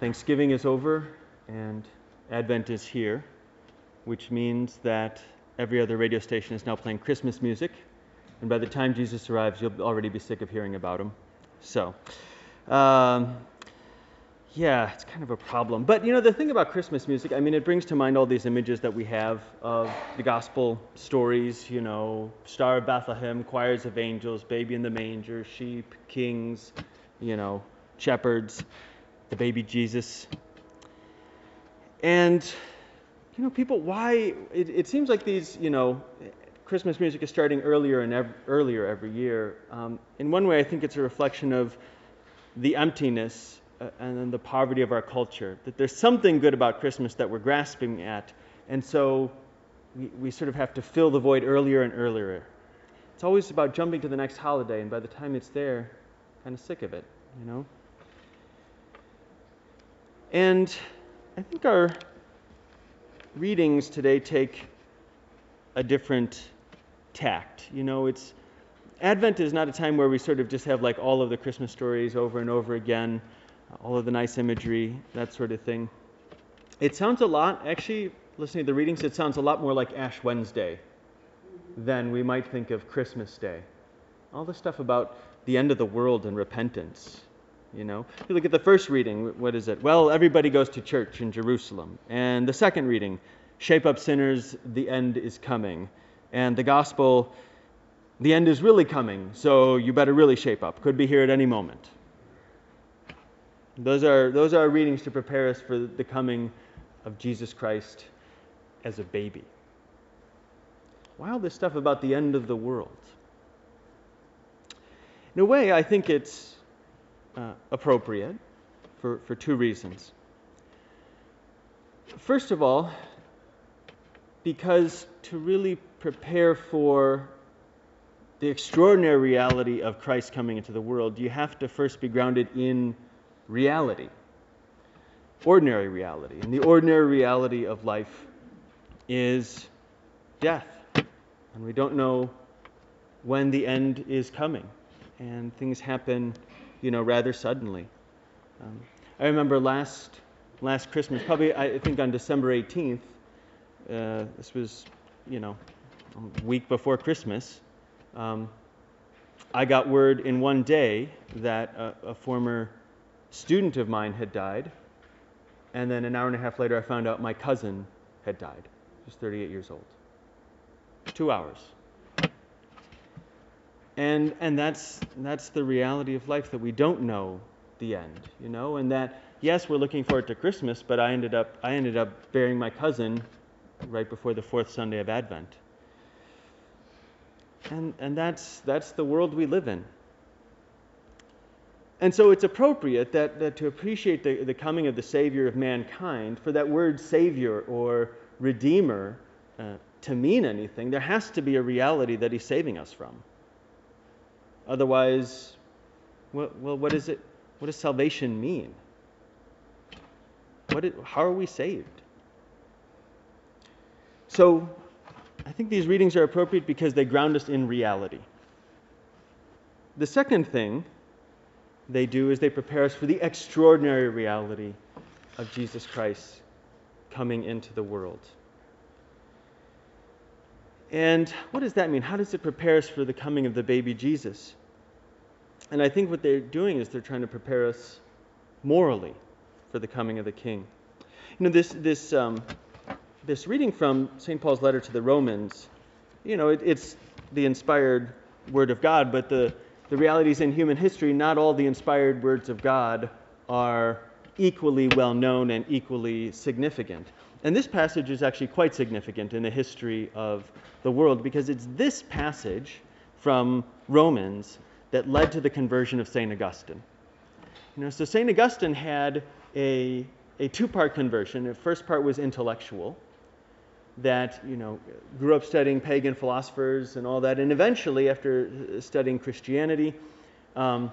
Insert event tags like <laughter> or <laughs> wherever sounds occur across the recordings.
Thanksgiving is over and Advent is here, which means that every other radio station is now playing Christmas music. And by the time Jesus arrives, you'll already be sick of hearing about him. So, um, yeah, it's kind of a problem. But you know, the thing about Christmas music, I mean, it brings to mind all these images that we have of the gospel stories, you know, Star of Bethlehem, choirs of angels, baby in the manger, sheep, kings, you know, shepherds the baby Jesus. And, you know, people, why? It, it seems like these, you know, Christmas music is starting earlier and ev- earlier every year. Um, in one way, I think it's a reflection of the emptiness uh, and the poverty of our culture. That there's something good about Christmas that we're grasping at, and so we, we sort of have to fill the void earlier and earlier. It's always about jumping to the next holiday, and by the time it's there, kind of sick of it, you know. And I think our readings today take a different tact. You know, it's Advent is not a time where we sort of just have like all of the Christmas stories over and over again, all of the nice imagery, that sort of thing. It sounds a lot, actually, listening to the readings, it sounds a lot more like Ash Wednesday than we might think of Christmas Day. All the stuff about the end of the world and repentance you know, you look at the first reading, what is it? Well, everybody goes to church in Jerusalem. And the second reading, shape up sinners, the end is coming. And the gospel, the end is really coming, so you better really shape up. Could be here at any moment. Those are, those are readings to prepare us for the coming of Jesus Christ as a baby. Why all this stuff about the end of the world? In a way, I think it's uh, appropriate for, for two reasons. First of all, because to really prepare for the extraordinary reality of Christ coming into the world, you have to first be grounded in reality, ordinary reality. And the ordinary reality of life is death. And we don't know when the end is coming. And things happen you know, rather suddenly. Um, I remember last last Christmas, probably I think on December 18th. Uh, this was, you know, a week before Christmas. Um, I got word in one day that a, a, former student of mine had died, and then an hour and a half later, I found out my cousin had died. He was 38 years old. Two hours. And, and that's, that's the reality of life that we don't know the end, you know, and that, yes, we're looking forward to Christmas, but I ended up, I ended up burying my cousin right before the fourth Sunday of Advent. And, and that's, that's the world we live in. And so it's appropriate that, that to appreciate the, the coming of the Savior of mankind, for that word Savior or Redeemer uh, to mean anything, there has to be a reality that He's saving us from. Otherwise, well, what, is it, what does salvation mean? What is, how are we saved? So, I think these readings are appropriate because they ground us in reality. The second thing they do is they prepare us for the extraordinary reality of Jesus Christ coming into the world. And what does that mean? How does it prepare us for the coming of the baby Jesus? And I think what they're doing is they're trying to prepare us morally for the coming of the King. You know, this, this, um, this reading from St. Paul's letter to the Romans, you know, it, it's the inspired word of God, but the, the realities in human history, not all the inspired words of God are equally well known and equally significant. And this passage is actually quite significant in the history of the world because it's this passage from Romans that led to the conversion of St. Augustine. You know, so St. Augustine had a, a two-part conversion. The first part was intellectual, that, you know, grew up studying pagan philosophers and all that, and eventually, after studying Christianity, um,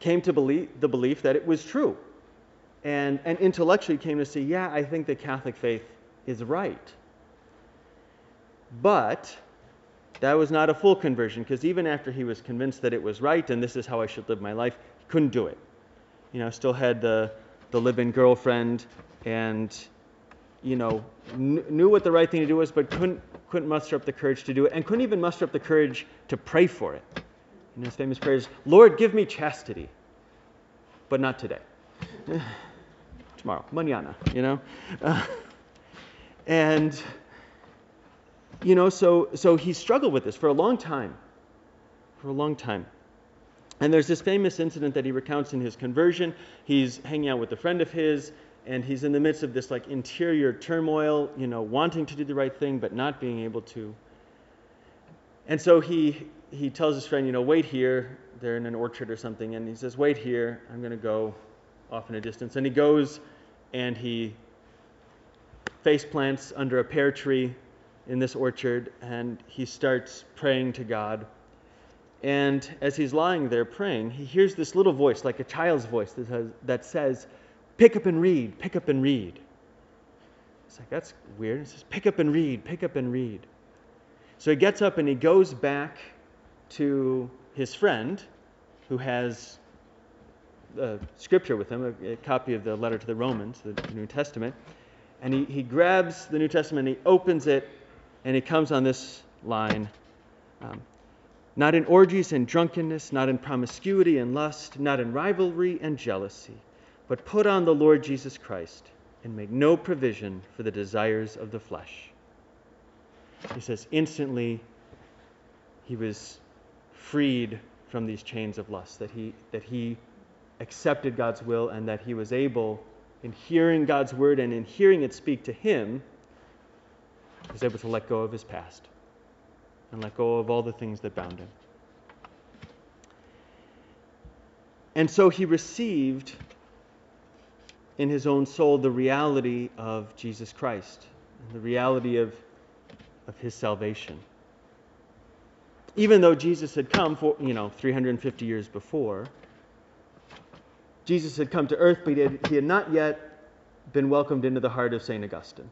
came to believe, the belief that it was true. And, and intellectually came to see, yeah, I think the Catholic faith is right. But that was not a full conversion because even after he was convinced that it was right and this is how I should live my life, he couldn't do it. You know, still had the, the live-in girlfriend, and you know kn- knew what the right thing to do was, but couldn't couldn't muster up the courage to do it, and couldn't even muster up the courage to pray for it. You know, his famous prayer is, "Lord, give me chastity, but not today. <sighs> Tomorrow, mañana." You know, uh, <laughs> and you know, so so he struggled with this for a long time, for a long time. And there's this famous incident that he recounts in his conversion. He's hanging out with a friend of his, and he's in the midst of this like interior turmoil, you know, wanting to do the right thing but not being able to. And so he he tells his friend, you know, wait here. They're in an orchard or something, and he says, wait here. I'm going to go off in a distance. And he goes, and he face plants under a pear tree in this orchard, and he starts praying to God. And as he's lying there praying, he hears this little voice, like a child's voice, that says, that says Pick up and read, pick up and read. It's like, That's weird. It says, Pick up and read, pick up and read. So he gets up and he goes back to his friend who has a scripture with him, a, a, copy of the letter to the Romans, the New Testament. And he, he grabs the New Testament, he opens it, and he comes on this line um, Not in orgies and drunkenness, not in promiscuity and lust, not in rivalry and jealousy, but put on the Lord Jesus Christ and make no provision for the desires of the flesh. He says, instantly he was freed from these chains of lust, that he, that he accepted God's will and that he was able, in hearing God's word and in hearing it speak to him, was able to let go of his past and let go of all the things that bound him. And so he received in his own soul the reality of Jesus Christ and the reality of, of his salvation. Even though Jesus had come for, you know, 350 years before, Jesus had come to earth, but he had, he had not yet been welcomed into the heart of St. Augustine.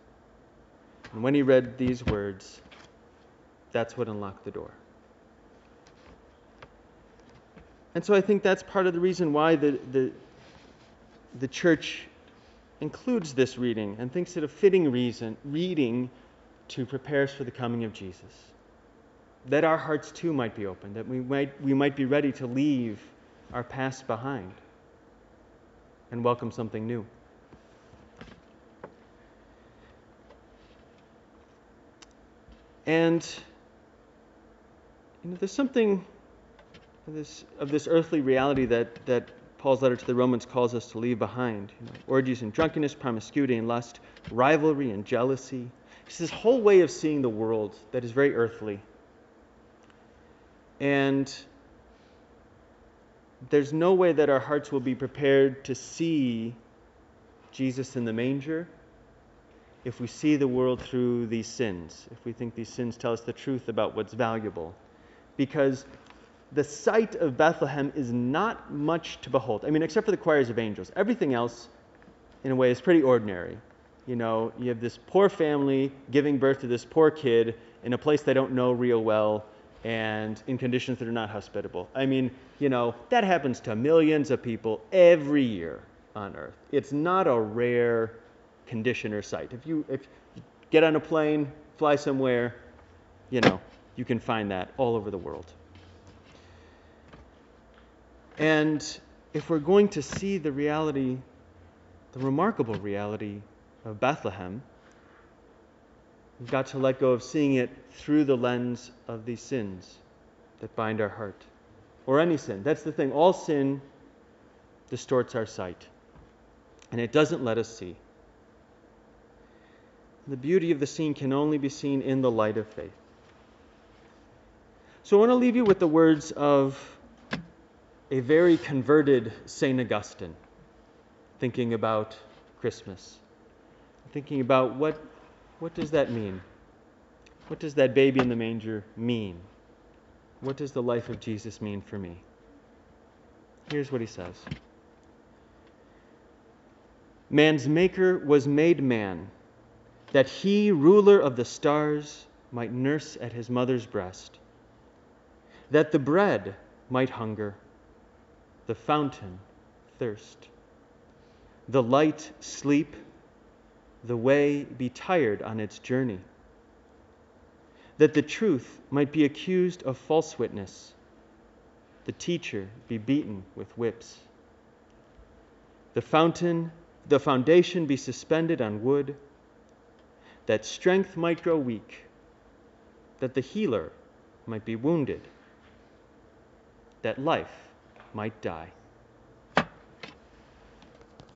And when he read these words, that's what unlocked the door. And so I think that's part of the reason why the, the, the church includes this reading and thinks it a fitting reason, reading to prepare us for the coming of Jesus. That our hearts too might be open, that we might, we might be ready to leave our past behind and welcome something new. And you know, there's something of this, of this earthly reality that, that Paul's letter to the Romans calls us to leave behind. You know, orgies and drunkenness, promiscuity and lust, rivalry and jealousy. It's this whole way of seeing the world that is very earthly. And there's no way that our hearts will be prepared to see Jesus in the manger if we see the world through these sins, if we think these sins tell us the truth about what's valuable. Because the sight of Bethlehem is not much to behold. I mean, except for the choirs of angels. Everything else, in a way, is pretty ordinary. You know, you have this poor family giving birth to this poor kid in a place they don't know real well and in conditions that are not hospitable. I mean, you know, that happens to millions of people every year on earth. It's not a rare condition or sight. If you if you get on a plane, fly somewhere, you know, you can find that all over the world. And if we're going to see the reality, the remarkable reality of Bethlehem, we've got to let go of seeing it through the lens of these sins that bind our heart. Or any sin. That's the thing. All sin distorts our sight, and it doesn't let us see. The beauty of the scene can only be seen in the light of faith. So I want to leave you with the words of a very converted St. Augustine thinking about Christmas, thinking about what, what does that mean? What does that baby in the manger mean? What does the life of Jesus mean for me? Here's what he says Man's maker was made man, that he, ruler of the stars, might nurse at his mother's breast, that the bread might hunger the fountain thirst, the light sleep, the way be tired on its journey, that the truth might be accused of false witness, the teacher be beaten with whips, the fountain, the foundation be suspended on wood, that strength might grow weak, that the healer might be wounded, that life might die.